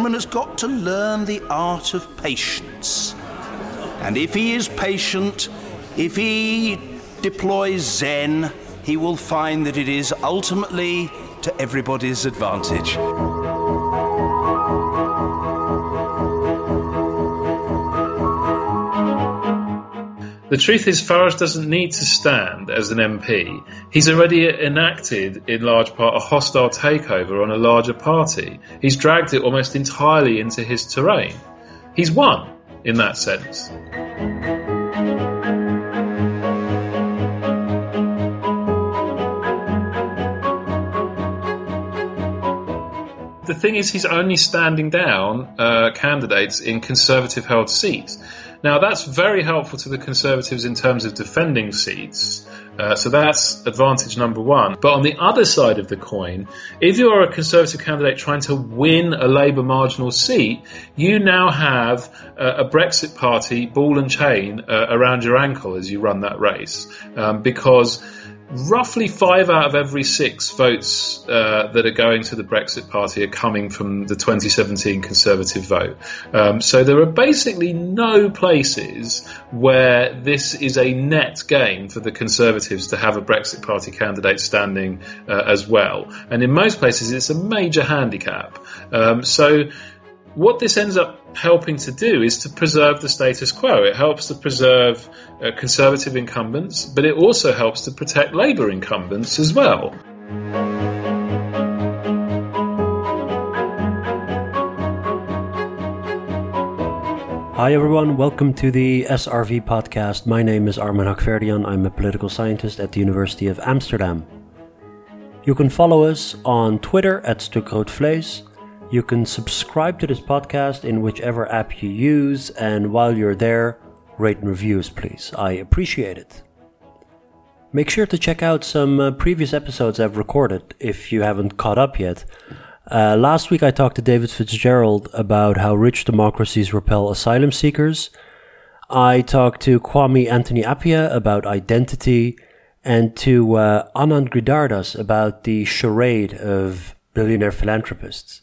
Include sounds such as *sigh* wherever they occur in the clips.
gentleman has got to learn the art of patience. And if he is patient, if he deploys Zen, he will find that it is ultimately to everybody's advantage. The truth is, Farage doesn't need to stand as an MP. He's already enacted, in large part, a hostile takeover on a larger party. He's dragged it almost entirely into his terrain. He's won, in that sense. The thing is, he's only standing down uh, candidates in conservative held seats. Now, that's very helpful to the Conservatives in terms of defending seats. Uh, so that's advantage number one. But on the other side of the coin, if you are a Conservative candidate trying to win a Labour marginal seat, you now have uh, a Brexit party ball and chain uh, around your ankle as you run that race. Um, because roughly five out of every six votes uh, that are going to the Brexit Party are coming from the 2017 Conservative vote. Um, so there are basically no places where this is a net gain for the Conservatives to have a Brexit Party candidate standing uh, as well. And in most places, it's a major handicap. Um, so what this ends up helping to do is to preserve the status quo. It helps to preserve uh, conservative incumbents, but it also helps to protect Labour incumbents as well. Hi everyone, welcome to the SRV podcast. My name is Armen Hakhverdian. I'm a political scientist at the University of Amsterdam. You can follow us on Twitter at Stukroodvlees you can subscribe to this podcast in whichever app you use, and while you're there, rate and reviews, please. I appreciate it. Make sure to check out some uh, previous episodes I've recorded if you haven't caught up yet. Uh, last week I talked to David Fitzgerald about how rich democracies repel asylum seekers. I talked to Kwame Anthony Appiah about identity and to uh, Anand Giridharadas about the charade of billionaire philanthropists.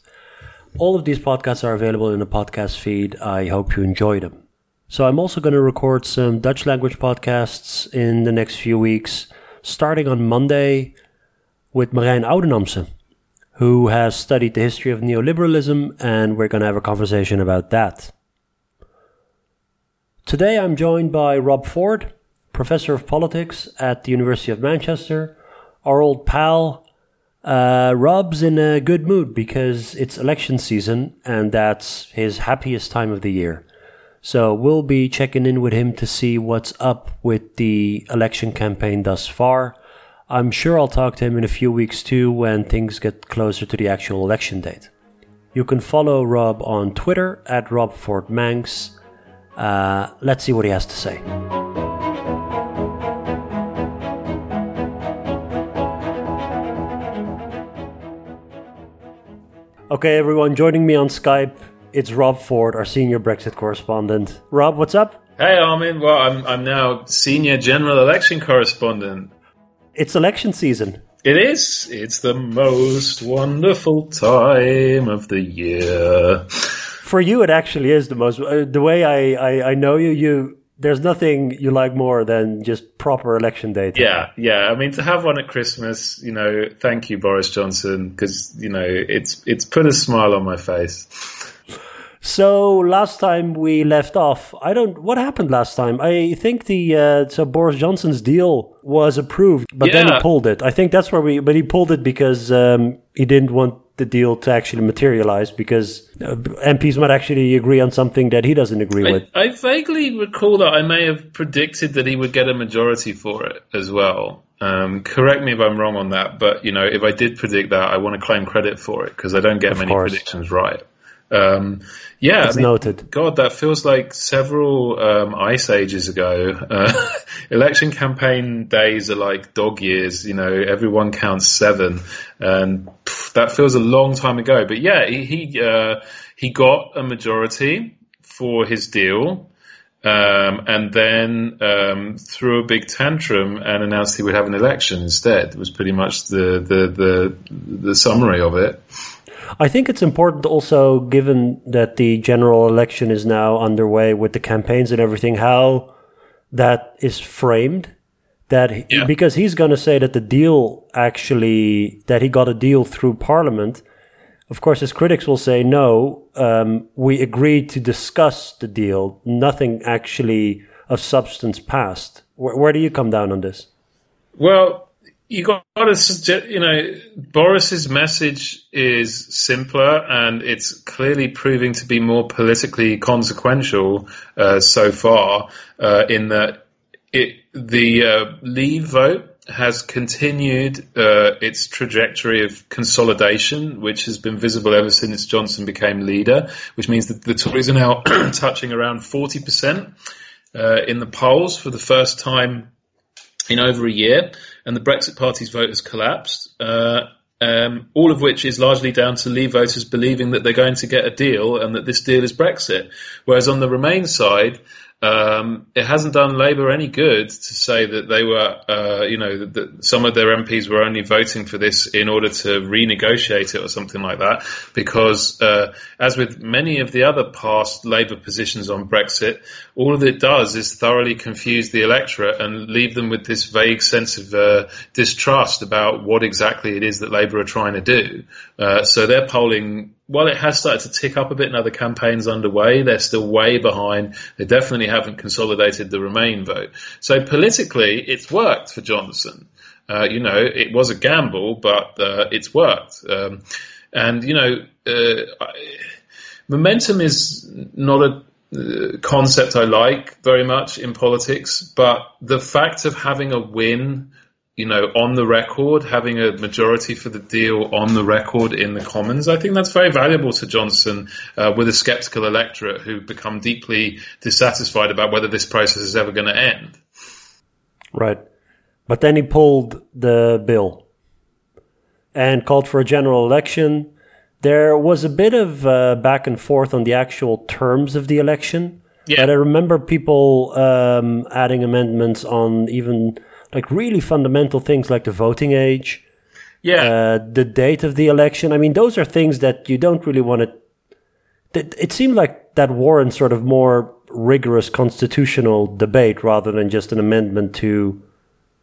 All of these podcasts are available in the podcast feed. I hope you enjoy them. So, I'm also going to record some Dutch language podcasts in the next few weeks, starting on Monday with Merijn Oudenampsen, who has studied the history of neoliberalism, and we're going to have a conversation about that. Today, I'm joined by Rob Ford, professor of politics at the University of Manchester, our old pal, uh, Rob's in a good mood because it's election season and that's his happiest time of the year. So we'll be checking in with him to see what's up with the election campaign thus far. I'm sure I'll talk to him in a few weeks too when things get closer to the actual election date. You can follow Rob on Twitter at RobFordMancs. Uh, let's see what he has to say. Okay, everyone, joining me on Skype, it's Rob Ford, our senior Brexit correspondent. Rob, what's up? Hey, Armen. Well, I'm, I'm now senior general election correspondent. It's election season. It is. It's the most wonderful time of the year. For you, it actually is the most. Uh, the way I, I, I know you, you there's nothing you like more than just proper election day. Yeah, yeah. I mean, to have one at Christmas, you know, thank you, Boris Johnson, because you know it's it's put a smile on my face. So last time we left off, I don't. What happened last time? I think the uh, so Boris Johnson's deal was approved, but yeah. then he pulled it. I think that's where we. But he pulled it because um, he didn't want the deal to actually materialize because uh, MPs might actually agree on something that he doesn't agree I, with. I vaguely recall that I may have predicted that he would get a majority for it as well. Um, correct me if I'm wrong on that, but you know, if I did predict that, I want to claim credit for it because I don't get of many course. predictions right. Um, yeah, it's I mean, noted. God, that feels like several um, ice ages ago. Uh, *laughs* election campaign days are like dog years. You know, everyone counts seven, and pff, that feels a long time ago. But yeah, he he, uh, he got a majority for his deal. Um, and then um, threw a big tantrum and announced he would have an election instead. It was pretty much the the the, the summary of it. I think it's important also, given that the general election is now underway with the campaigns and everything, how that is framed. That Yeah. because he's going to say that the deal actually that he got a deal through Parliament. Of course, his critics will say no. Um, we agreed to discuss the deal. Nothing actually of substance passed. Where, where do you come down on this? Well, you got to you know, Boris's message is simpler and it's clearly proving to be more politically consequential uh, so far. Uh, in that it the uh, Leave vote has continued uh, its trajectory of consolidation, which has been visible ever since Johnson became leader, which means that the Tories are now *clears throat* touching around 40% uh, in the polls for the first time in over a year, and the Brexit Party's vote has collapsed. Uh, um, all of which is largely down to Leave voters believing that they're going to get a deal and that this deal is Brexit. Whereas on the Remain side, um, it hasn't done Labour any good to say that they were, uh, you know, that, some of their MPs were only voting for this in order to renegotiate it or something like that. Because, uh, as with many of the other past Labour positions on Brexit, all that it does is thoroughly confuse the electorate and leave them with this vague sense of uh, distrust about what exactly it is that Labour are trying to do. Uh, so their polling while it has started to tick up a bit now the campaign's underway, they're still way behind. They definitely haven't consolidated the Remain vote. So politically, it's worked for Johnson. Uh, you know, it was a gamble, but uh, it's worked. Um, and, you know, uh, momentum is not a uh, concept I like very much in politics, but the fact of having a win you know, on the record, having a majority for the deal on the record in the Commons, I think that's very valuable to Johnson uh, with a sceptical electorate who've become deeply dissatisfied about whether this process is ever going to end. Right. But then he pulled the bill and called for a general election. There was a bit of uh, back and forth on the actual terms of the election. Yeah. But I remember people um, adding amendments on even like really fundamental things like the voting age, Yeah. uh, the date of the election. I mean, those are things that you don't really want to. It seemed like that warrants sort of more rigorous constitutional debate rather than just an amendment to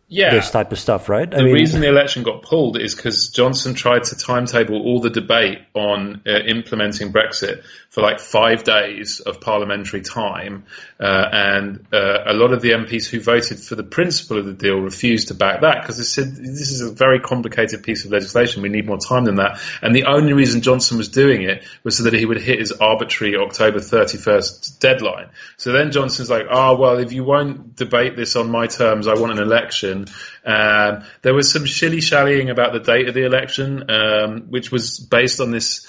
yeah. this type of stuff, right? I The reason the election got pulled is because Johnson tried to timetable all the debate on uh, implementing Brexit for like five days of parliamentary time, uh, and uh, a lot of the MPs who voted for the principle of the deal refused to back that because they said this is a very complicated piece of legislation. We need more time than that. And the only reason Johnson was doing it was so that he would hit his arbitrary October 31st deadline. So then Johnson's like, oh well, if you won't debate this on my terms, I want an election. Um, there was some shilly shallying about the date of the election, um, which was based on this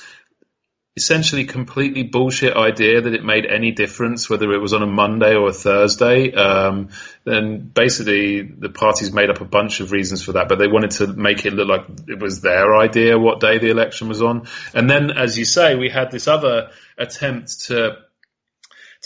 essentially completely bullshit idea that it made any difference whether it was on a Monday or a Thursday. Um, then basically the parties made up a bunch of reasons for that, but they wanted to make it look like it was their idea what day the election was on. And then, as you say, we had this other attempt to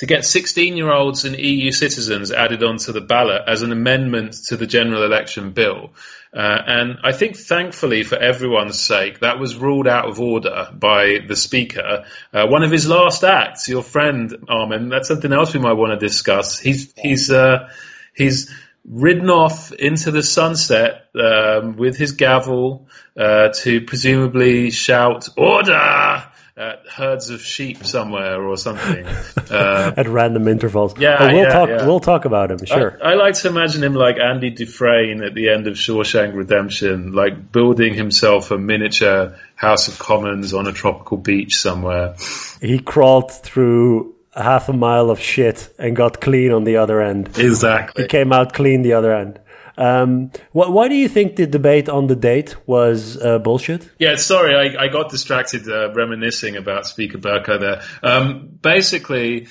to get 16 year olds and EU citizens added onto the ballot as an amendment to the general election bill. Uh, and I think, thankfully, for everyone's sake, that was ruled out of order by the Speaker. Uh, one of his last acts, your friend Armen, that's something else we might want to discuss. He's he's uh, he's ridden off into the sunset um, with his gavel uh, to presumably shout "Order!" At herds of sheep somewhere or something. *laughs* Uh, at random intervals. Yeah, Oh, we'll yeah, talk. yeah. We'll talk about him. Sure. I, I like to imagine him like Andy Dufresne at the end of Shawshank Redemption, like building himself a miniature House of Commons on a tropical beach somewhere. he crawled through half a mile of shit and got clean on the other end. Exactly. He came out clean the other end. Um, wh- why do you think the debate on the date was uh, bullshit? Yeah, sorry, I, I got distracted uh, reminiscing about Speaker Bercow there. Um, basically,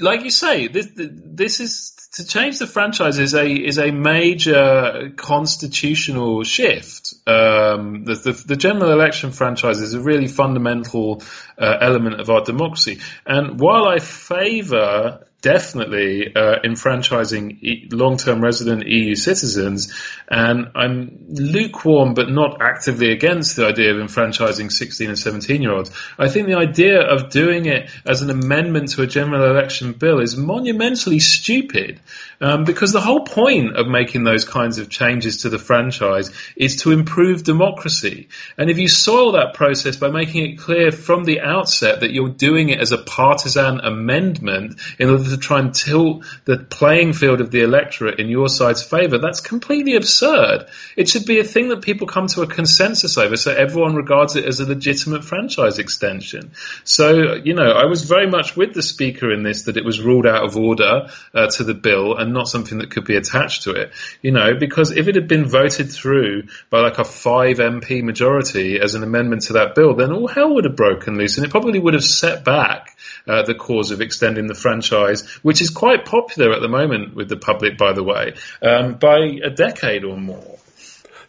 like you say, this this is to change the franchise is a is a major constitutional shift. Um, the, the, the general election franchise is a really fundamental uh, element of our democracy. And while I favour definitely uh, enfranchising long-term resident EU citizens, and I'm lukewarm but not actively against the idea of enfranchising 16 and 17-year-olds. I think the idea of doing it as an amendment to a general election bill is monumentally stupid, um, because the whole point of making those kinds of changes to the franchise is to improve democracy. And if you soil that process by making it clear from the outset that you're doing it as a partisan amendment in order to try and tilt the playing field of the electorate in your side's favour, that's completely absurd. It should be a thing that people come to a consensus over so everyone regards it as a legitimate franchise extension. So, you know, I was very much with the Speaker in this that it was ruled out of order uh, to the bill and not something that could be attached to it, you know, because if it had been voted through by like a five MP majority as an amendment to that bill, then all hell would have broken loose and it probably would have set back uh, the cause of extending the franchise, which is quite popular at the moment with the public, by the way, um, by a decade or more.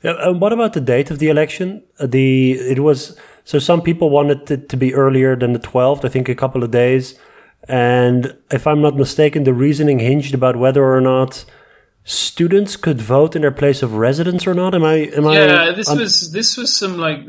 Yeah, and what about the date of the election? Uh, the it was so some people wanted it to be earlier than the 12th, I think a couple of days. And if I'm not mistaken, the reasoning hinged about whether or not students could vote in their place of residence or not. Am I? Am yeah, I? Yeah, this I'm, was this was some like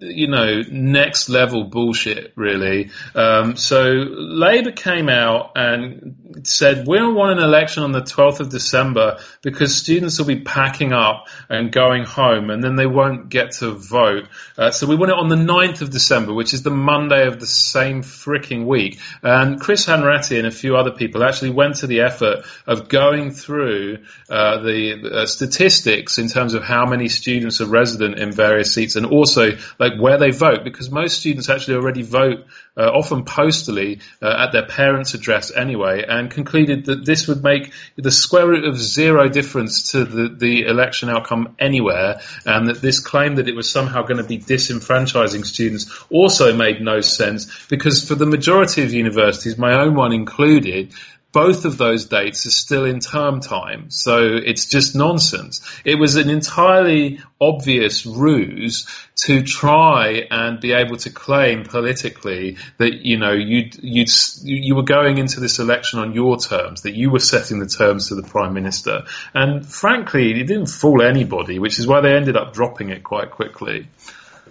you know, next level bullshit, really. Um, so Labour came out and said, we don't want an election on the 12th of December because students will be packing up and going home and then they won't get to vote. Uh, so we want it on the 9th of December, which is the Monday of the same freaking week. And Chris Hanretty and a few other people actually went to the effort of going through uh, the uh, statistics in terms of how many students are resident in various seats and also like like where they vote, because most students actually already vote, uh, often postally, uh, at their parents' address anyway, and concluded that this would make the square root of zero difference to the, the election outcome anywhere, and that this claim that it was somehow going to be disenfranchising students also made no sense, because for the majority of universities, my own one included, both of those dates are still in term time. So it's just nonsense. It was an entirely obvious ruse to try and be able to claim politically that, you know, you'd, you'd, you were going into this election on your terms, that you were setting the terms to the Prime Minister. And frankly, it didn't fool anybody, which is why they ended up dropping it quite quickly.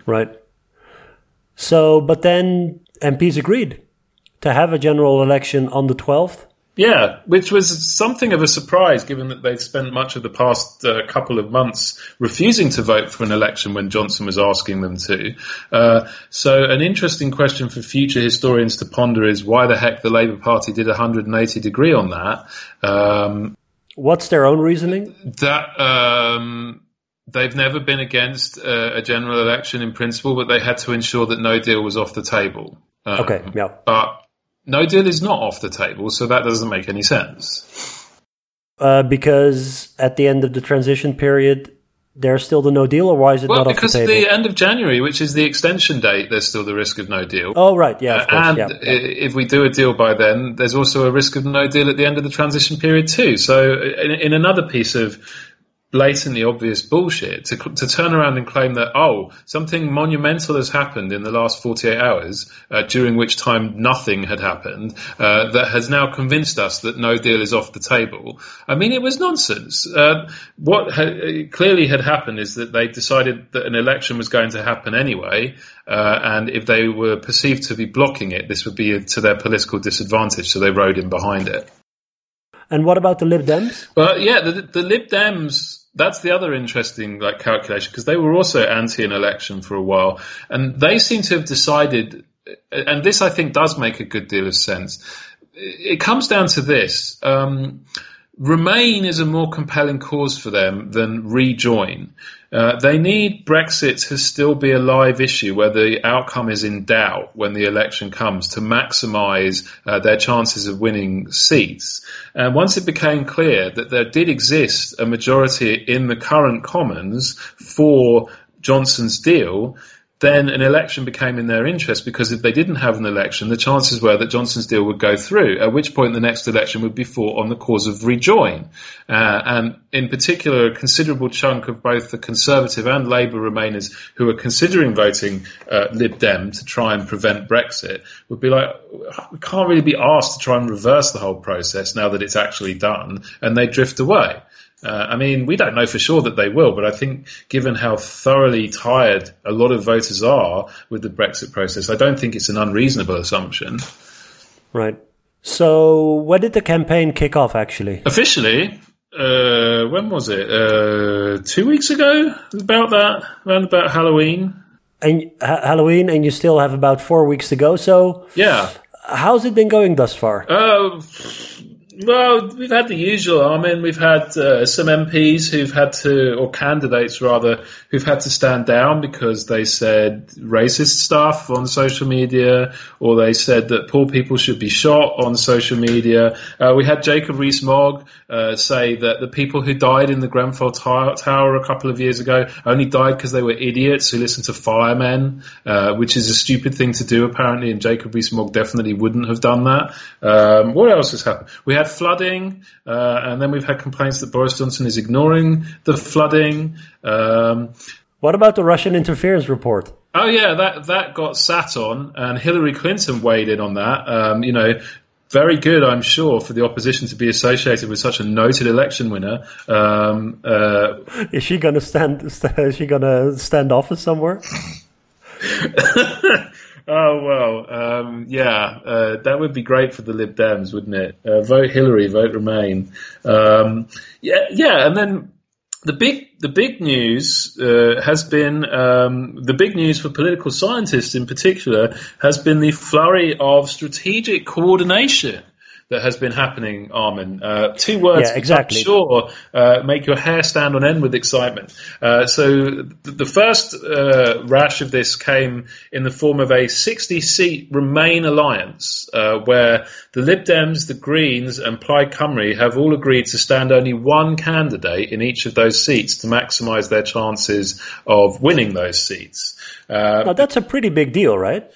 Right. So, but then MPs agreed to have a general election on the 12th yeah, which was something of a surprise given that they'd spent much of the past uh, couple of months refusing to vote for an election when Johnson was asking them to. Uh, so, an interesting question for future historians to ponder is why the heck the Labour Party did 180 degree on that. Um, What's their own reasoning? That. Um, they've never been against uh, a general election in principle, but they had to ensure that no deal was off the table. Um, okay, yeah. But no deal is not off the table, so that doesn't make any sense. Uh, because at the end of the transition period, there's still the no deal, or why is it well, not off the table? Because the end of January, which is the extension date, there's still the risk of no deal. Oh, right, yeah, course, and yeah, yeah. if we do a deal by then, there's also a risk of no deal at the end of the transition period too. So, in, in another piece of blatantly obvious bullshit to, to turn around and claim that oh something monumental has happened in the last 48 hours uh, during which time nothing had happened uh, that has now convinced us that no deal is off the table. I mean it was nonsense. Uh, what ha- clearly had happened is that they decided that an election was going to happen anyway uh, and if they were perceived to be blocking it this would be to their political disadvantage so they rode in behind it and what about the Lib Dems? Well, yeah, the, the Lib Dems. That's the other interesting like calculation because they were also anti an election for a while, and they seem to have decided. And this, I think, does make a good deal of sense. It comes down to this. Um, Remain is a more compelling cause for them than rejoin. Uh, they need Brexit to still be a live issue where the outcome is in doubt when the election comes to maximise uh, their chances of winning seats. And once it became clear that there did exist a majority in the current Commons for Johnson's deal, then an election became in their interest because if they didn't have an election, the chances were that Johnson's deal would go through, at which point the next election would be fought on the cause of rejoin. Uh, and in particular, a considerable chunk of both the Conservative and Labour Remainers who are considering voting uh, Lib Dem to try and prevent Brexit would be like, we can't really be asked to try and reverse the whole process now that it's actually done, and they drift away. Uh, I mean, we don't know for sure that they will, but I think given how thoroughly tired a lot of voters are with the Brexit process, I don't think it's an unreasonable assumption. Right. So, when did the campaign kick off actually? Officially, uh, when was it? Uh, two weeks ago? About that, around about Halloween. And ha- Halloween, and you still have about four weeks to go. So, yeah, how's it been going thus far? Uh, well, we've had the usual. I mean, we've had uh, some MPs who've had to, or candidates rather, who've had to stand down because they said racist stuff on social media, or they said that poor people should be shot on social media. Uh, we had Jacob Rees-Mogg uh, say that the people who died in the Grenfell Tower a couple of years ago only died because they were idiots who listened to firemen, uh, which is a stupid thing to do apparently, and Jacob Rees-Mogg definitely wouldn't have done that. Um, what else has happened? We had flooding, uh, and then we've had complaints that Boris Johnson is ignoring the flooding. Um, what about the Russian interference report? Oh yeah, that that got sat on, and Hillary Clinton weighed in on that. Um, you know, very good, I'm sure, for the opposition to be associated with such a noted election winner. Um, uh, is she going to stand? *laughs* Is she going to stand office somewhere? *laughs* Oh well, um, yeah, uh, that would be great for the Lib Dems, wouldn't it? Uh, vote Hillary, vote Remain. Um, yeah, yeah, and then the big the big news uh, has been um, the big news for political scientists in particular has been the flurry of strategic coordination that has been happening, Armen. Uh, two words, yeah, exactly. sure, uh, make your hair stand on end with excitement. Uh, so the first uh, rash of this came in the form of a 60-seat Remain alliance, uh, where the Lib Dems, the Greens, and Plaid Cymru have all agreed to stand only one candidate in each of those seats to maximise their chances of winning those seats. Uh, now that's a pretty big deal, right?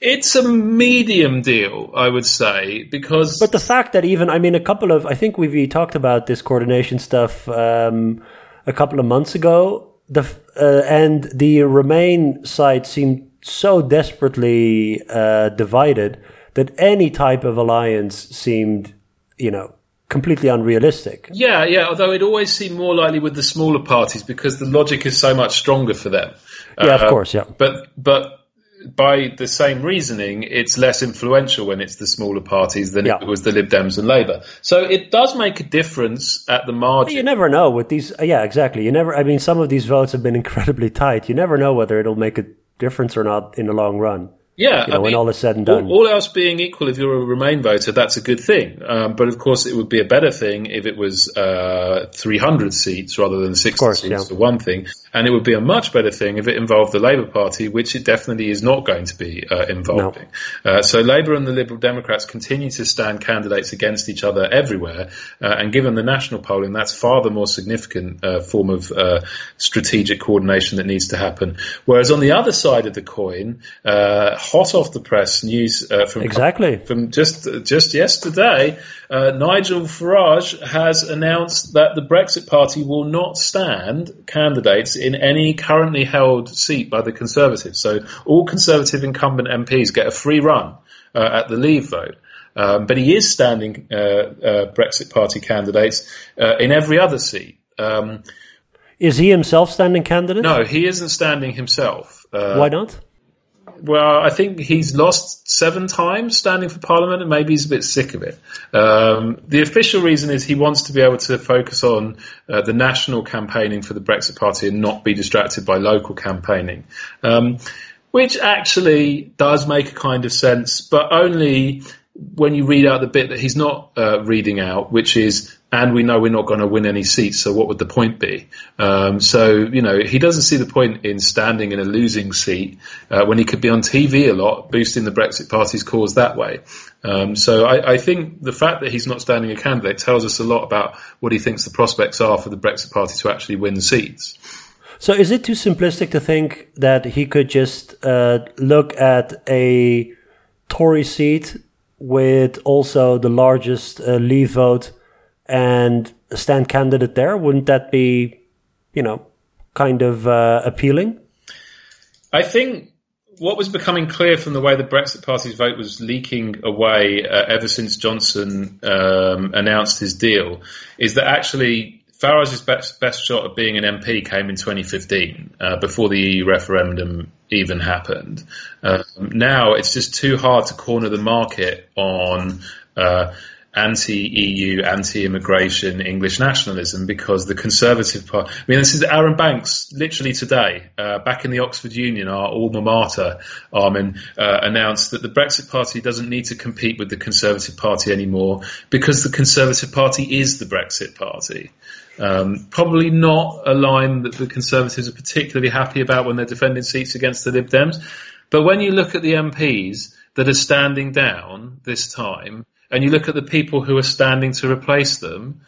It's a medium deal, I would say, because. But the fact that even, I mean, a couple of, I think we've talked about this coordination stuff um, a couple of months ago, the uh, and the Remain side seemed so desperately uh, divided that any type of alliance seemed, you know, completely unrealistic. Yeah, yeah. Although it always seemed more likely with the smaller parties because the logic is so much stronger for them. Yeah, uh, of course. Yeah. But but by the same reasoning, it's less influential when it's the smaller parties than yeah. it was the Lib Dems and Labour. So it does make a difference at the margin. You never know with these. Uh, yeah, exactly. You never. I mean, some of these votes have been incredibly tight. You never know whether it'll make a difference or not in the long run. Yeah, you know, when all is said and done. All, all, else being equal, if you're a Remain voter, that's a good thing. Um, but of course, it would be a better thing if it was uh, 300 seats rather than 60 course, seats yeah. for one thing. And it would be a much better thing if it involved the Labour Party, which it definitely is not going to be uh, involving. No. Uh, so Labour and the Liberal Democrats continue to stand candidates against each other everywhere. Uh, and given the national polling, that's far the more significant uh, form of uh, strategic coordination that needs to happen. Whereas on the other side of the coin, hot off the press news from exactly from just just yesterday, Nigel Farage has announced that the Brexit Party will not stand candidates in any currently held seat by the Conservatives. So all Conservative incumbent MPs get a free run uh, at the Leave vote. Um, but he is standing uh, uh, Brexit Party candidates uh, in every other seat. Um, is he himself standing candidate? No, he isn't standing himself. Uh, Why not? Well, I think he's lost seven times standing for Parliament, and maybe he's a bit sick of it. Um, the official reason is he wants to be able to focus on uh, the national campaigning for the Brexit Party and not be distracted by local campaigning. Um, which actually does make a kind of sense, but only when you read out the bit that he's not uh, reading out, which is, and we know we're not going to win any seats, so what would the point be? Um, so, you know, he doesn't see the point in standing in a losing seat uh, when he could be on TV a lot, boosting the Brexit Party's cause that way. Um, so I, I, think the fact that he's not standing a candidate tells us a lot about what he thinks the prospects are for the Brexit Party to actually win seats. So is it too simplistic to think that he could just uh, look at a Tory seat with also the largest uh, Leave vote and stand candidate there? Wouldn't that be, you know, kind of uh, appealing? I think what was becoming clear from the way the Brexit Party's vote was leaking away uh, ever since Johnson um, announced his deal is that actually Farage's best, best shot at being an MP came in 2015, uh, before the EU referendum even happened. Um, now it's just too hard to corner the market on uh, anti-EU, anti-immigration English nationalism because the Conservative Party. I mean, this is Arron Banks literally today, uh, back in the Oxford Union, our alma mater, Armen, uh, announced that the Brexit Party doesn't need to compete with the Conservative Party anymore because the Conservative Party is the Brexit Party. Um, probably not a line that the Conservatives are particularly happy about when they're defending seats against the Lib Dems. But when you look at the MPs that are standing down this time, and you look at the people who are standing to replace them,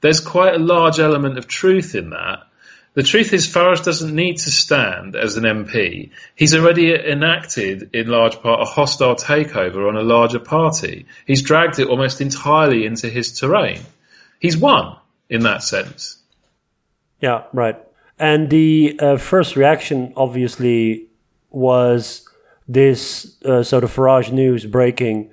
there's quite a large element of truth in that. The truth is, Farage doesn't need to stand as an MP. He's already enacted, in large part, a hostile takeover on a larger party. He's dragged it almost entirely into his terrain. He's won in that sense. Yeah, right. And the uh, first reaction, obviously, was this uh, so the Farage news breaking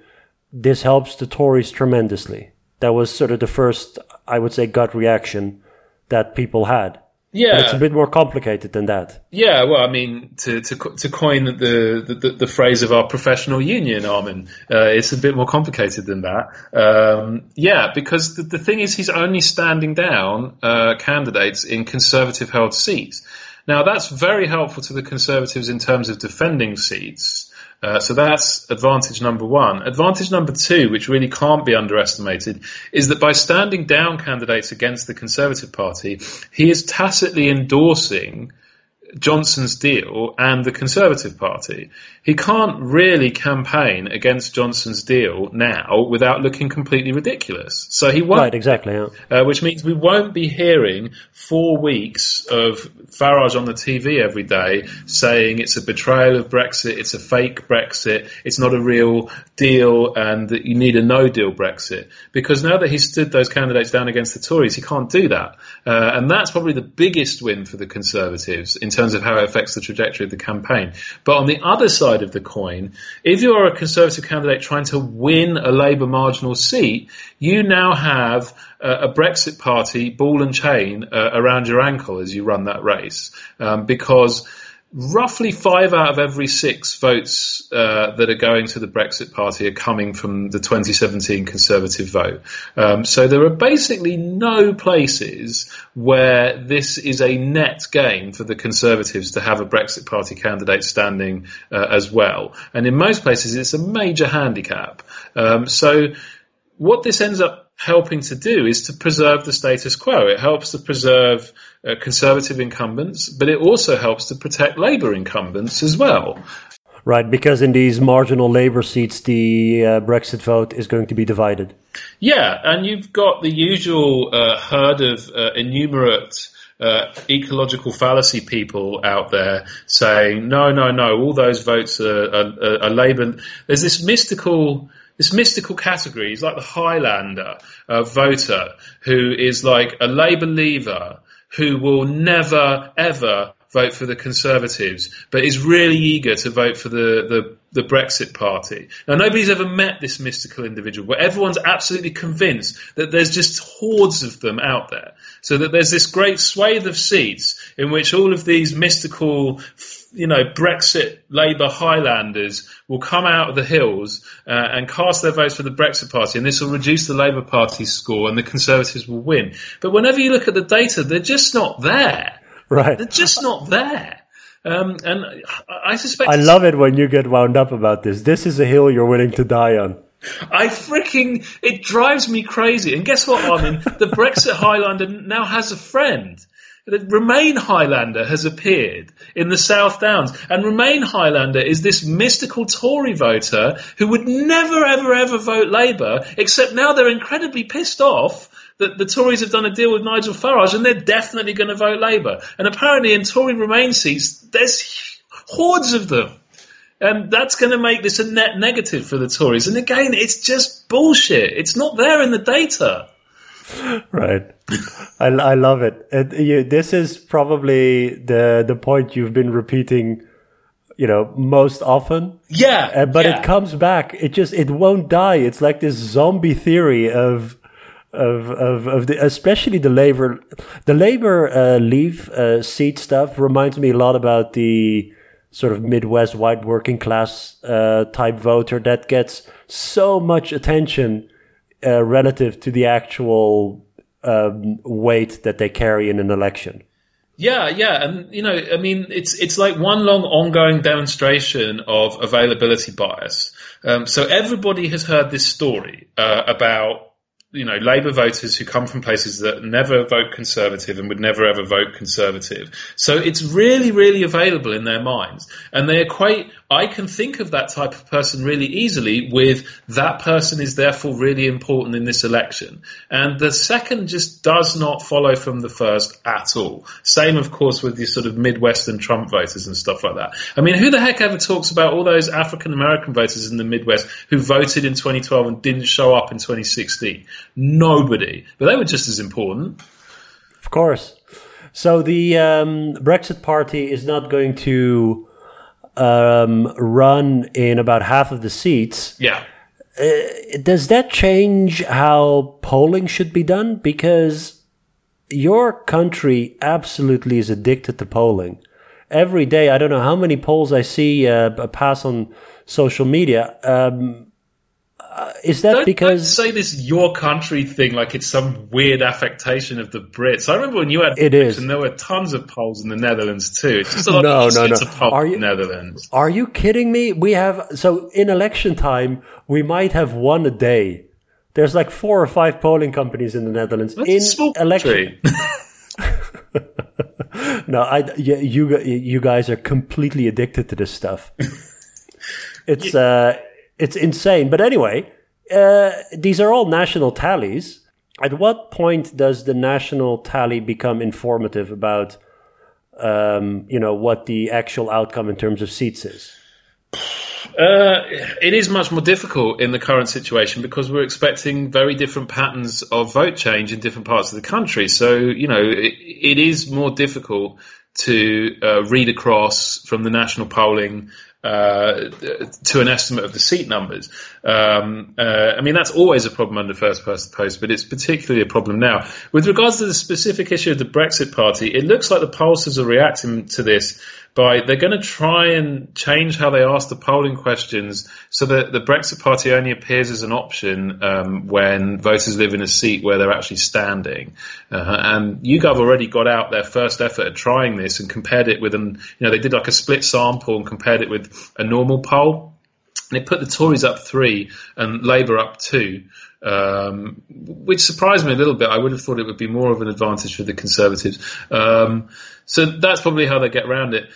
this helps the Tories tremendously. That was sort of the first, I would say, gut reaction that people had. Yeah, it's a bit more complicated than that. Yeah, well, I mean, to to, to coin the, the, the phrase of our professional union, Armen, uh, it's a bit more complicated than that. Um, yeah, because the, the thing is, he's only standing down uh, candidates in conservative-held seats. Now, that's very helpful to the Conservatives in terms of defending seats. Uh, so that's advantage number one. Advantage number two, which really can't be underestimated, is that by standing down candidates against the Conservative Party, he is tacitly endorsing Johnson's deal and the Conservative Party. He can't really campaign against Johnson's deal now without looking completely ridiculous. So he won't. Right, exactly. Yeah. Uh, which means we won't be hearing four weeks of Farage on the TV every day saying it's a betrayal of Brexit, it's a fake Brexit, it's not a real deal, and that you need a no deal Brexit. Because now that he's stood those candidates down against the Tories, he can't do that. Uh, and that's probably the biggest win for the Conservatives in terms of how it affects the trajectory of the campaign. But on the other side of the coin, if you're a Conservative candidate trying to win a Labour marginal seat, you now have a Brexit party ball and chain uh, around your ankle as you run that race. Um, because roughly five out of every six votes uh, that are going to the Brexit Party are coming from the 2017 Conservative vote. Um, so there are basically no places where this is a net gain for the Conservatives to have a Brexit Party candidate standing uh, as well. And in most places, it's a major handicap. Um, so what this ends up helping to do is to preserve the status quo. It helps to preserve uh, conservative incumbents, but it also helps to protect Labour incumbents as well. Right, because in these marginal Labour seats, the uh, Brexit vote is going to be divided. Yeah, and you've got the usual uh, herd of uh, innumerate. Uh, ecological fallacy people out there saying no, no, no, all those votes are, are, are Labour. There's this mystical this mystical category. He's like the Highlander uh, voter who is like a Labour leaver who will never ever vote for the Conservatives, but is really eager to vote for the, the, the, Brexit Party. Now, nobody's ever met this mystical individual, but everyone's absolutely convinced that there's just hordes of them out there. So that there's this great swathe of seats in which all of these mystical, you know, Brexit Labour Highlanders will come out of the hills uh, and cast their votes for the Brexit Party, and this will reduce the Labour Party's score, and the Conservatives will win. But whenever you look at the data, they're just not there. Right. They're just not there. Um, and I suspect. I love it when you get wound up about this. This is a hill you're willing to die on. I freaking it drives me crazy. And guess what, Armen? the Brexit Highlander now has a friend. The Remain Highlander has appeared in the South Downs, and Remain Highlander is this mystical Tory voter who would never, ever, ever vote Labour, except now they're incredibly pissed off that the Tories have done a deal with Nigel Farage and they're definitely going to vote Labour. And apparently in Tory Remain seats, there's hordes of them. And that's going to make this a net negative for the Tories. And again, it's just bullshit. It's not there in the data. *laughs* Right. I, I love it. it you, this is probably the, the point you've been repeating you know most often yeah uh, but yeah. it comes back it just it won't die it's like this zombie theory of of of, of the especially the labor the labor uh, leave uh, seat stuff reminds me a lot about the sort of midwest white working class uh, type voter that gets so much attention uh, relative to the actual um, weight that they carry in an election yeah, yeah, and you know, I mean, it's it's like one long ongoing demonstration of availability bias. Um, so everybody has heard this story uh, about you know, Labour voters who come from places that never vote Conservative and would never ever vote Conservative. So it's really, really available in their minds. And they equate, I can think of that type of person really easily with that person is therefore really important in this election. And the second just does not follow from the first at all. Same, of course, with these sort of Midwestern Trump voters and stuff like that. I mean, who the heck ever talks about all those African American voters in the Midwest who voted in 2012 and didn't show up in 2016? Nobody. But they were just as important. Of course. So the um, Brexit Party is not going to um, run in about half of the seats. Yeah. Uh, does that change how polling should be done? Because your country absolutely is addicted to polling. Every day, I don't know how many polls I see uh, pass on social media. Um, uh, is that don't, because don't say this your country thing like it's some weird affectation of the Brits? I remember when you had it is, and there were tons of polls in the Netherlands too. It's just a lot no, of no, no. are you, Netherlands. Are you kidding me? We have so in election time we might have one a day. There's like four or five polling companies in the Netherlands That's in election. *laughs* *laughs* no, I you you guys are completely addicted to this stuff. *laughs* It's uh it's insane. But anyway, uh, these are all national tallies. At what point does the national tally become informative about, um, you know, what the actual outcome in terms of seats is? Uh, it is much more difficult in the current situation because we're expecting very different patterns of vote change in different parts of the country. So, you know, it, it is more difficult to uh, read across from the national polling uh, to an estimate of the seat numbers. Um, uh, I mean, that's always a problem under first past the post, but it's particularly a problem now. With regards to the specific issue of the Brexit Party, it looks like the pollsters are reacting to this by they're going to try and change how they ask the polling questions so that the Brexit Party only appears as an option um, when voters live in a seat where they're actually standing. Uh, and YouGov already got out their first effort at trying this and compared it with an, you know, they did like a split sample and compared it with a normal poll. And they put the Tories up three and Labour up two. Um, which surprised me a little bit. I would have thought it would be more of an advantage for the Conservatives. Um, so that's probably how they get around it.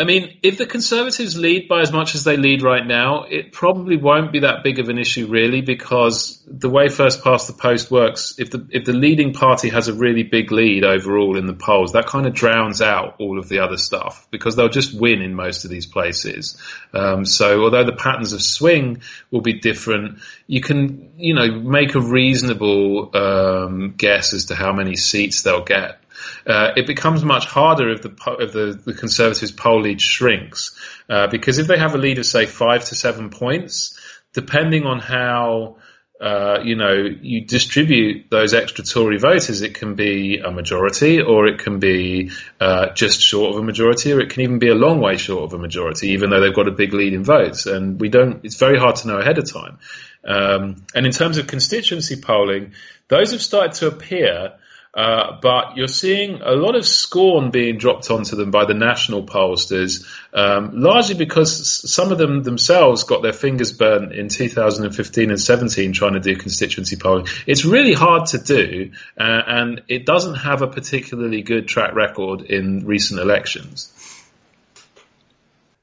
I mean, if the Conservatives lead by as much as they lead right now, it probably won't be that big of an issue, really, because the way first past the post works, if the if the leading party has a really big lead overall in the polls, that kind of drowns out all of the other stuff because they'll just win in most of these places. Um, so, although the patterns of swing will be different, you can you know make a reasonable um, guess as to how many seats they'll get uh, it becomes much harder if the if the, the Conservatives' poll lead shrinks uh, because if they have a lead of say five to seven points, depending on how uh, you know you distribute those extra Tory voters, it can be a majority, or it can be uh, just short of a majority, or it can even be a long way short of a majority, even though they've got a big lead in votes. And we don't. It's very hard to know ahead of time. Um, and in terms of constituency polling, those have started to appear uh, but you're seeing a lot of scorn being dropped onto them by the national pollsters, um, largely because some of them themselves got their fingers burnt in 2015 and 17 trying to do constituency polling. It's really hard to do, uh, and it doesn't have a particularly good track record in recent elections.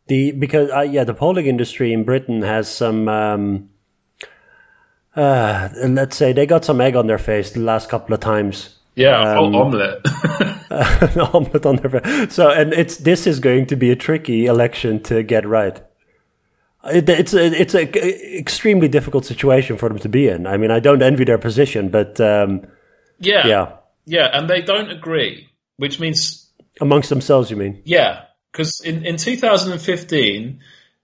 The because uh, yeah, the polling industry in Britain has some. Um uh, let's say they got some egg on their face the last couple of times. Yeah, um, omelette. *laughs* *laughs* omelette on their face. So, and it's this is going to be a tricky election to get right. It, it's a, it's an extremely difficult situation for them to be in. I mean, I don't envy their position, but um, yeah, yeah, yeah, and they don't agree, which means amongst themselves. You mean? Yeah, because in in 2015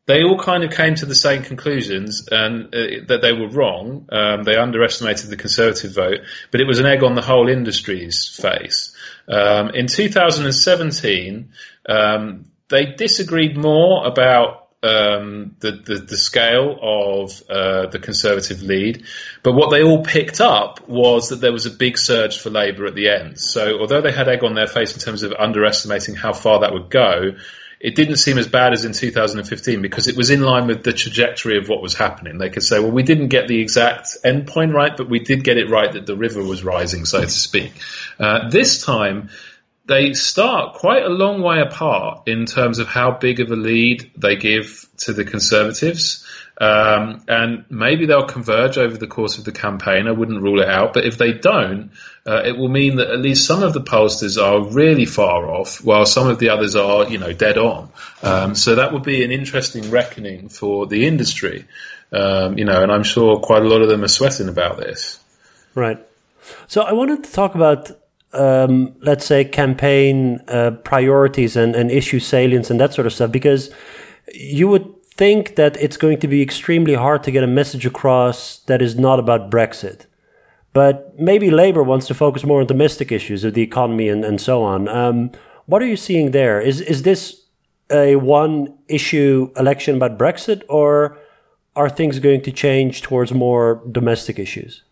they all kind of came to the same conclusions and uh, that they were wrong. Um, they underestimated the Conservative vote, but it was an egg on the whole industry's face. Um, in 2017, um, they disagreed more about um, the, the, the scale of uh, the Conservative lead, but what they all picked up was that there was a big surge for Labour at the end. So although they had egg on their face in terms of underestimating how far that would go, it didn't seem as bad as in 2015 because it was in line with the trajectory of what was happening. They could say, well, we didn't get the exact endpoint right, but we did get it right that the river was rising, so to speak. Uh, this time, they start quite a long way apart in terms of how big of a lead they give to the Conservatives. Um, and maybe they'll converge over the course of the campaign. I wouldn't rule it out. But if they don't, uh, it will mean that at least some of the pollsters are really far off, while some of the others are, you know, dead on. Um, so that would be an interesting reckoning for the industry. Um, you know, and I'm sure quite a lot of them are sweating about this. Right. So I wanted to talk about um, let's say, campaign uh, priorities and, and issue salience and that sort of stuff, because you would think that it's going to be extremely hard to get a message across that is not about Brexit. But maybe Labour wants to focus more on domestic issues of the economy and, and so on. Um, what are you seeing there? Is is this a one issue election about Brexit, or are things going to change towards more domestic issues?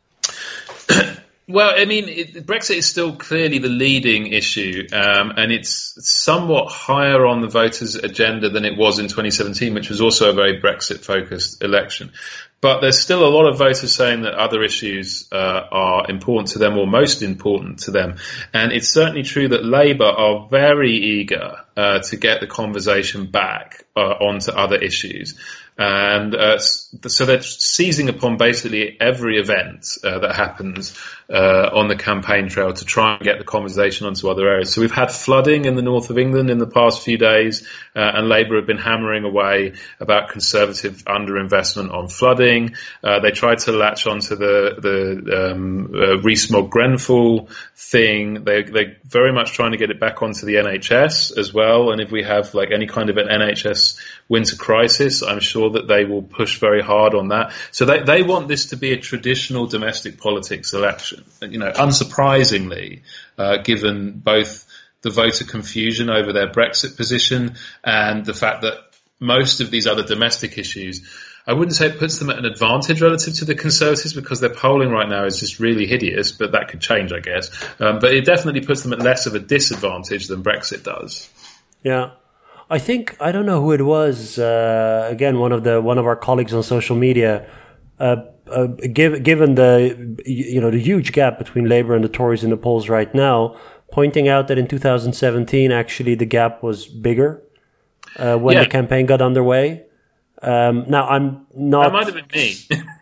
*clears throat* Well, I mean, it, Brexit is still clearly the leading issue, um, and it's somewhat higher on the voters' agenda than it was in 2017, which was also a very Brexit-focused election. But there's still a lot of voters saying that other issues uh, are important to them or most important to them. And it's certainly true that Labour are very eager uh, to get the conversation back uh, onto other issues. And uh, so they're seizing upon basically every event uh, that happens uh, on the campaign trail to try and get the conversation onto other areas. So we've had flooding in the north of England in the past few days, uh, and Labour have been hammering away about Conservative underinvestment on flooding. They tried to latch onto the the um, Rees-Mogg Grenfell thing. They they're very much trying to get it back onto the NHS as well. And if we have like any kind of an NHS winter crisis, I'm sure that they will push very hard on that. So they, they want this to be a traditional domestic politics election. You know, unsurprisingly, uh, given both the voter confusion over their Brexit position and the fact that most of these other domestic issues, I wouldn't say it puts them at an advantage relative to the Conservatives because their polling right now is just really hideous, but that could change, I guess. Um, but it definitely puts them at less of a disadvantage than Brexit does. Yeah. I think I don't know who it was. Uh, again, one of the one of our colleagues on social media. Uh, uh, give, given the you know the huge gap between Labour and the Tories in the polls right now, pointing out that in 2017 actually the gap was bigger uh, when yeah. the campaign got underway. Um, now I'm not. That might have been me.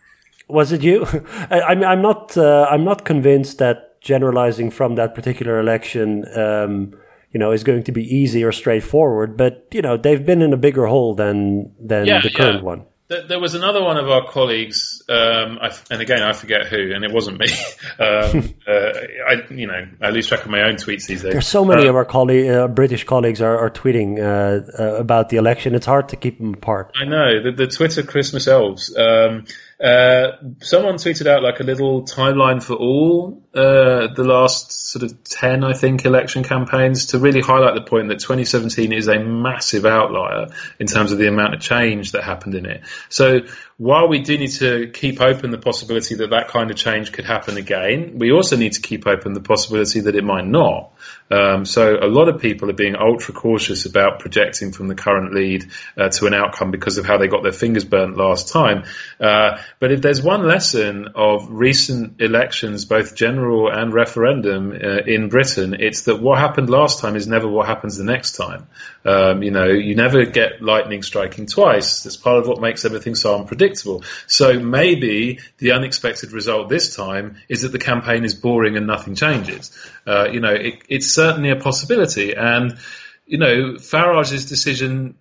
*laughs* was it you? *laughs* I, I'm I'm not uh, I'm not convinced that generalizing from that particular election. Um, you know, is going to be easy or straightforward. But you know, they've been in a bigger hole than than yeah, the current yeah. one. There was another one of our colleagues, um, I, and again I forget who, and it wasn't me. *laughs* um, *laughs* uh, I, you know, I lose track of my own tweets these days. There's so many uh, of our colleague, uh, British colleagues are, are tweeting uh, uh, about the election. It's hard to keep them apart. I know the, the Twitter Christmas elves. Um, uh, someone tweeted out like a little timeline for all uh, the last sort of 10, I think, election campaigns to really highlight the point that 2017 is a massive outlier in terms of the amount of change that happened in it. So while we do need to keep open the possibility that that kind of change could happen again, we also need to keep open the possibility that it might not. Um, so a lot of people are being ultra cautious about projecting from the current lead uh, to an outcome because of how they got their fingers burnt last time. Uh, but if there's one lesson of recent elections, both general and referendum uh, in Britain, it's that what happened last time is never what happens the next time. Um, you know, you never get lightning striking twice. That's part of what makes everything so unpredictable predictable. So maybe the unexpected result this time is that the campaign is boring and nothing changes. Uh, you know, it, it's certainly a possibility. And, you know, Farage's decision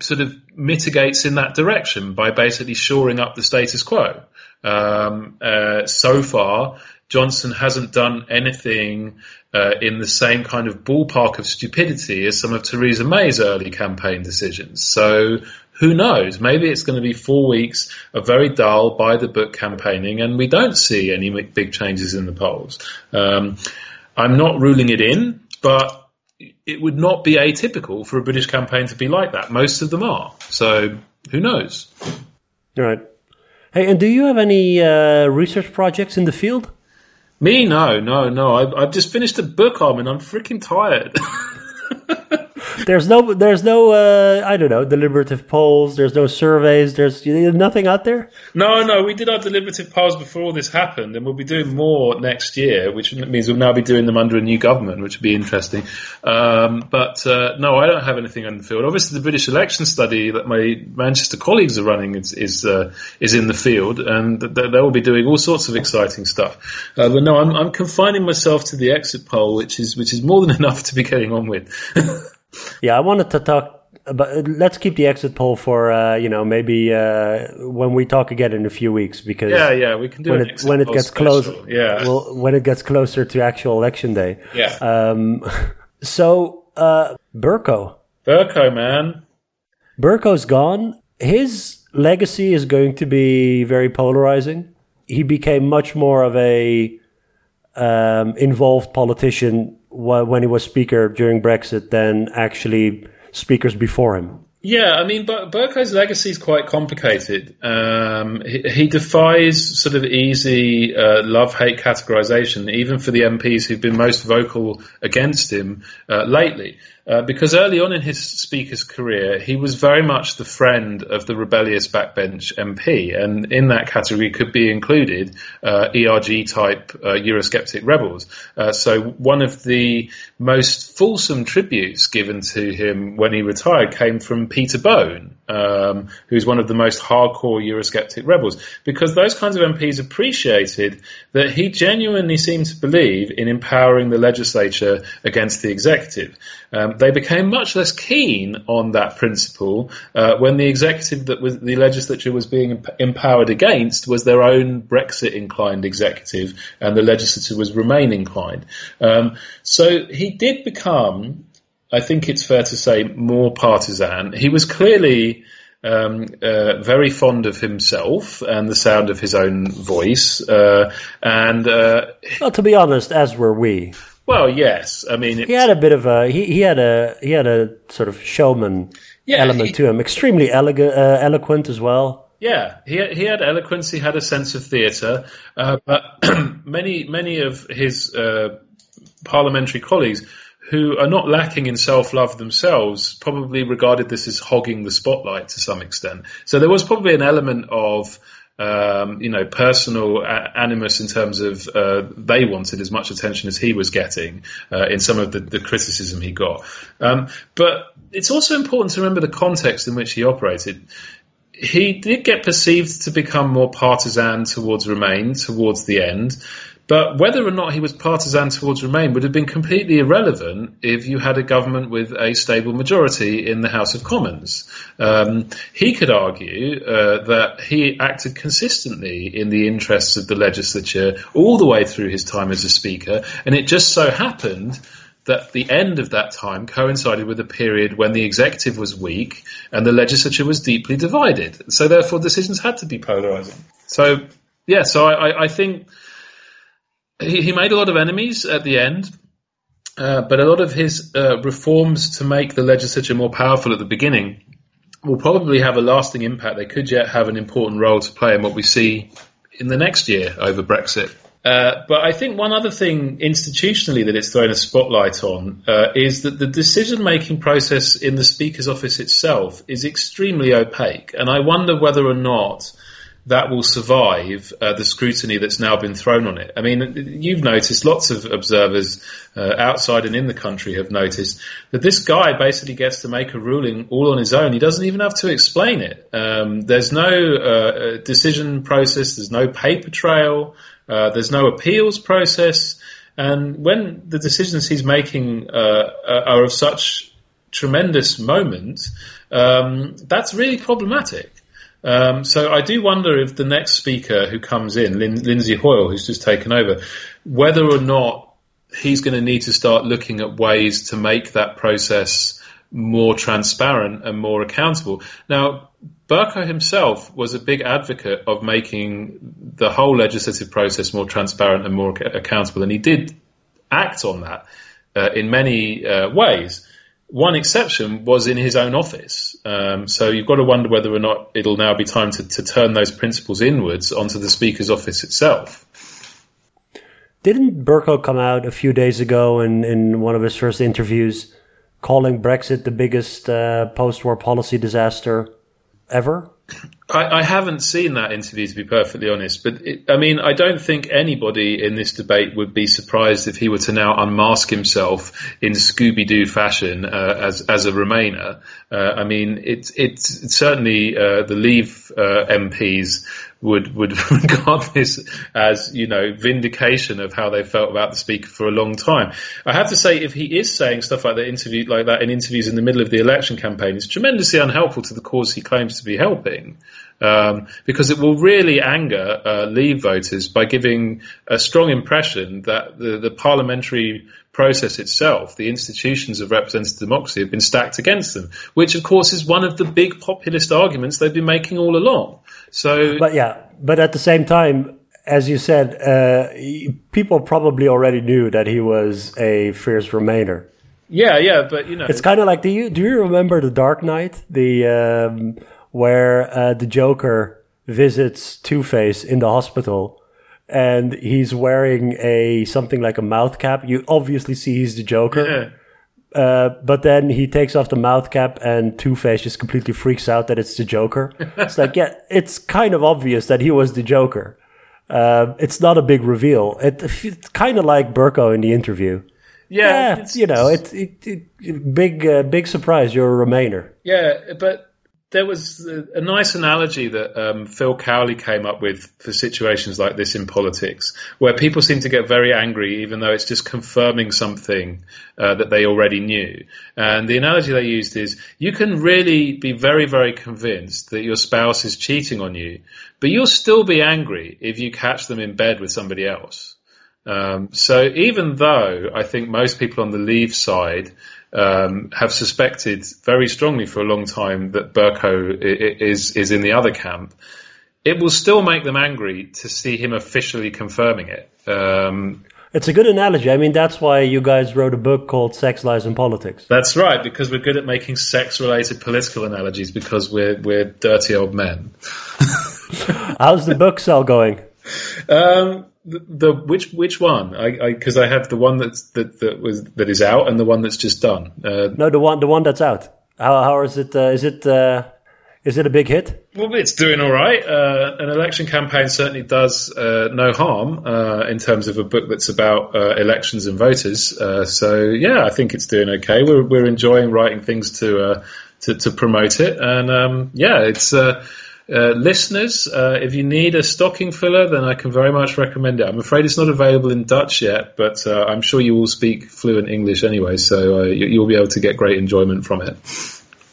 sort of mitigates in that direction by basically shoring up the status quo. Um, uh, so far, Johnson hasn't done anything uh, in the same kind of ballpark of stupidity as some of Theresa May's early campaign decisions. So who knows? Maybe it's going to be four weeks of very dull, by the book campaigning, and we don't see any big changes in the polls. Um, I'm not ruling it in, but it would not be atypical for a British campaign to be like that. Most of them are. So who knows? All right. Hey, and do you have any uh, research projects in the field? Me, no, no, no. I've, I've just finished a book, Armen. I'm freaking tired. *laughs* there's no, there's no, uh, I don't know, deliberative polls. There's no surveys. There's nothing out there. No, no, we did our deliberative polls before all this happened, and we'll be doing more next year, which means we'll now be doing them under a new government, which would be interesting. Um, but uh, no, I don't have anything on the field. Obviously, the British election study that my Manchester colleagues are running is is, uh, is in the field, and they, they will be doing all sorts of exciting stuff. Uh, but no, I'm, I'm confining myself to the exit poll, which is which is more than *laughs* enough to be getting on with. *laughs* yeah, I wanted to talk but let's keep the exit poll for uh, you know maybe uh, when we talk again in a few weeks because yeah yeah we can do when it when it gets closer yeah. well, when it gets closer to actual election day. Yeah. Um, *laughs* so uh, Bercow Bercow man. Bercow's gone. His legacy is going to be very polarizing. He became much more of a um, involved politician when he was speaker during Brexit than actually speakers before him. Yeah, I mean, Bercow's legacy is quite complicated. Um, he, he, defies sort of easy uh, love-hate categorization, even for the MPs who've been most vocal against him uh, lately. Uh, because early on in his speaker's career, he was very much the friend of the rebellious backbench MP, and in that category could be included uh, ERG type uh, Eurosceptic rebels. Uh, so one of the most fulsome tributes given to him when he retired came from Peter Bone, um, who's one of the most hardcore Eurosceptic rebels, because those kinds of MPs appreciated that he genuinely seemed to believe in empowering the legislature against the executive. Um, they became much less keen on that principle uh, when the executive that was the legislature was being empowered against was their own Brexit inclined executive, and the legislature was Remain inclined. Um, so he did become, I think it's fair to say, more partisan. He was clearly. Um, uh, very fond of himself and the sound of his own voice. Uh, and uh, well, to be honest, as were we. Well, yes. I mean, he had a bit of a he, he had a he had a sort of showman yeah, element he, to him. Extremely elegant, uh, eloquent as well. Yeah, he he had eloquence. He had a sense of theatre. Uh, but *clears throat* many many of his uh, parliamentary colleagues who are not lacking in self love themselves probably regarded this as hogging the spotlight to some extent. So there was probably an element of um, you know, personal animus in terms of uh, they wanted as much attention as he was getting uh, in some of the, the criticism he got. Um, but it's also important to remember the context in which he operated. He did get perceived to become more partisan towards Remain towards the end. But whether or not he was partisan towards Remain would have been completely irrelevant if you had a government with a stable majority in the House of Commons. Um, he could argue uh, that he acted consistently in the interests of the legislature all the way through his time as a Speaker, and it just so happened that the end of that time coincided with a period when the executive was weak and the legislature was deeply divided. So therefore, decisions had to be polarizing. So yeah, so I, I think he, made a lot of enemies at the end, uh, but a lot of his uh, reforms to make the legislature more powerful at the beginning will probably have a lasting impact. They could yet have an important role to play in what we see in the next year over Brexit. Uh, but I think one other thing institutionally that it's thrown a spotlight on uh, is that the decision making process in the Speaker's office itself is extremely opaque. And I wonder whether or not that will survive uh, the scrutiny that's now been thrown on it. I mean, you've noticed lots of observers uh, outside and in the country have noticed that this guy basically gets to make a ruling all on his own. He doesn't even have to explain it. Um, there's no uh, decision process. There's no paper trail. Uh, there's no appeals process. And when the decisions he's making uh, are of such tremendous moment, um, that's really problematic. Um, so I do wonder if the next speaker who comes in, Lin- Lindsay Hoyle, who's just taken over, whether or not he's going to need to start looking at ways to make that process more transparent and more accountable. Now, Bercow himself was a big advocate of making the whole legislative process more transparent and more accountable, and he did act on that uh, in many uh, ways. One exception was in his own office. Um, so you've got to wonder whether or not it'll now be time to, to turn those principles inwards onto the Speaker's office itself. Didn't Bercow come out a few days ago in, in one of his first interviews calling Brexit the biggest uh, post war policy disaster ever? I, I, haven't seen that interview to be perfectly honest, but it, I mean, I don't think anybody in this debate would be surprised if he were to now unmask himself in Scooby Doo fashion uh, as as a Remainer. Uh, I mean, it's it's certainly uh, the Leave uh, MPs would would *laughs* regard this as you know vindication of how they felt about the speaker for a long time. I have to say, if he is saying stuff like that interview like that in interviews in the middle of the election campaign, it's tremendously unhelpful to the cause he claims to be helping. Um, because it will really anger uh, Leave voters by giving a strong impression that the, the parliamentary process itself, the institutions of representative democracy, have been stacked against them, which of course is one of the big populist arguments they've been making all along. So, but yeah, but at the same time, as you said, uh, people probably already knew that he was a fierce Remainer. Yeah, yeah, but you know, it's kind of like do you do you remember the Dark Knight, the um, where uh, the Joker visits Two Face in the hospital, and he's wearing a something like a mouth cap. You obviously see he's the Joker. Yeah uh, but then he takes off the mouth cap and Two Face just completely freaks out that it's the Joker. *laughs* it's like, yeah, it's kind of obvious that he was the Joker. Uh, it's not a big reveal. It, it's kind of like Bercow in the interview. Yeah, yeah you know, it's it, it, big, uh, big surprise. You're a Remainer. Yeah, but there was a, nice analogy that um, Phil Cowley came up with for situations like this in politics, where people seem to get very angry, even though it's just confirming something uh, that they already knew. And the analogy they used is you can really be very, very convinced that your spouse is cheating on you, but you'll still be angry if you catch them in bed with somebody else. Um, so even though I think most people on the leave side um, have suspected very strongly for a long time that Bercow is is in the other camp. It will still make them angry to see him officially confirming it. Um, it's a good analogy. I mean, that's why you guys wrote a book called Sex, Lies, and Politics. That's right, because we're good at making sex-related political analogies because we're we're dirty old men. *laughs* How's the book sell going? Um, the, the, which which one? I because I, I, have the one that's that that was that is out and the one that's just done. Uh, no, the one the one that's out. How how is it? Uh, is it uh, is it a big hit? Well, it's doing all right. Uh, an election campaign certainly does uh, no harm uh, in terms of a book that's about elections and voters. so yeah, I think it's doing okay. We're we're enjoying writing things to to, to promote it, and um, yeah, it's uh, listeners, uh, if you need a stocking filler, then I can very much recommend it. I'm afraid it's not available in Dutch yet, but uh, I'm sure you will speak fluent English anyway, so uh, you, will be able to get great enjoyment from it.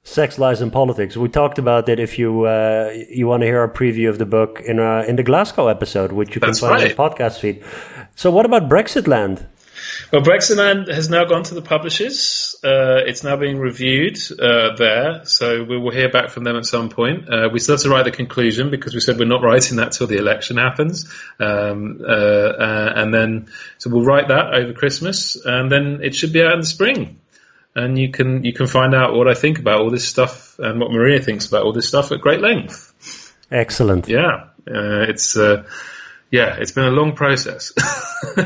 Sex, lies, and politics. We talked about it. If you uh, you want to hear a preview of the book in in the Glasgow episode, which you can find right. on the podcast feed. So, what about Brexitland? Well, Brexitland has now gone to the publishers. Uh, it's now being reviewed uh, there, so we will hear back from them at some point. Uh, we still have to write the conclusion because we said we're not writing that till the election happens, um, uh, uh, and then so we'll write that over Christmas, and then it should be out in the spring. And you can you can find out what I think about all this stuff and what Maria thinks about all this stuff at great length. Excellent. Yeah, uh, it's yeah, it's been a long process. *laughs*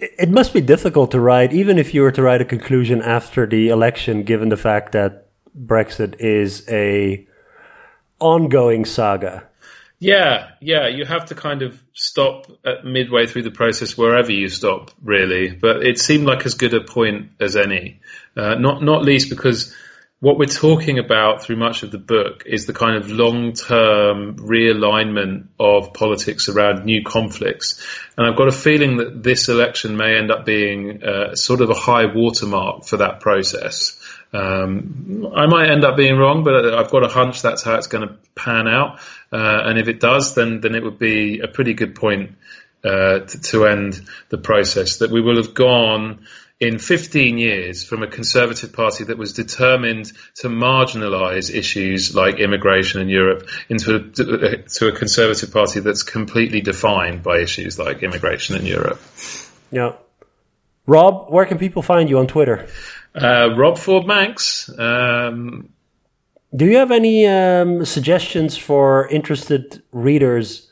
it must be difficult to write, even if you were to write a conclusion after the election, given the fact that Brexit is a ongoing saga. Yeah, yeah, you have to kind of stop at midway through the process wherever you stop, really. But it seemed like as good a point as any. Uh, not not least because what we're talking about through much of the book is the kind of long-term realignment of politics around new conflicts. And I've got a feeling that this election may end up being uh, sort of a high watermark for that process. Um, I might end up being wrong, but I've got a hunch that's how it's going to pan out. Uh, and if it does, then then it would be a pretty good point uh, to, to, end the process. That we will have gone in 15 years from a Conservative Party that was determined to marginalise issues like immigration in Europe into a, to a Conservative Party that's completely defined by issues like immigration in Europe. Yeah. Rob, where can people find you on Twitter? Uh, RobFordMancs. Um, Do you have any um, suggestions for interested readers,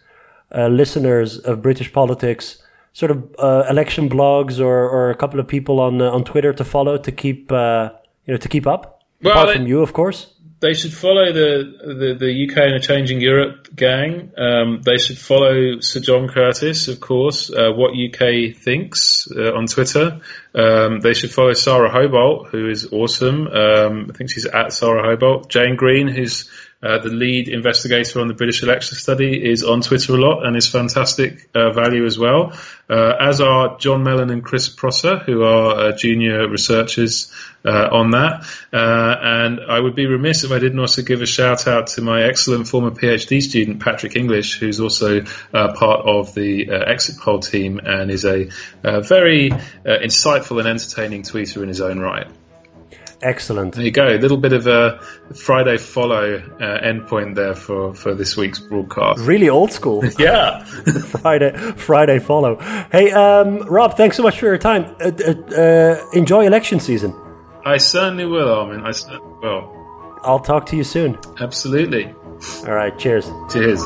uh, listeners of British politics? Sort of uh, election blogs or, or a couple of people on uh, on Twitter to follow to keep uh, you know to keep up. Well, Apart from you, of course they should follow the, the, the, UK in a Changing Europe gang. Um, they should follow Sir John Curtice, of course, uh, What UK Thinks uh, on Twitter. Um, they should follow Sara Hobolt, who is awesome. Um, I think she's at Sara Hobolt. Jane Green, who's uh, the lead investigator on the British election study is on Twitter a lot and is fantastic uh, value as well, uh, as are John Mellon and Chris Prosser, who are uh, junior researchers uh, on that. And I would be remiss if I didn't also give a shout out to my excellent former PhD student, Patrick English, who's also part of the exit poll team and is a very insightful and entertaining tweeter in his own right. Excellent. There you go. A little bit of a Friday follow uh, endpoint there for, for this week's broadcast. Really old school. *laughs* yeah. *laughs* Friday Friday follow. Hey, um, Rob, thanks so much for your time. Uh, uh, uh enjoy election season. I certainly will, Armen. I certainly will. I'll talk to you soon. Absolutely. All right. Cheers. Cheers.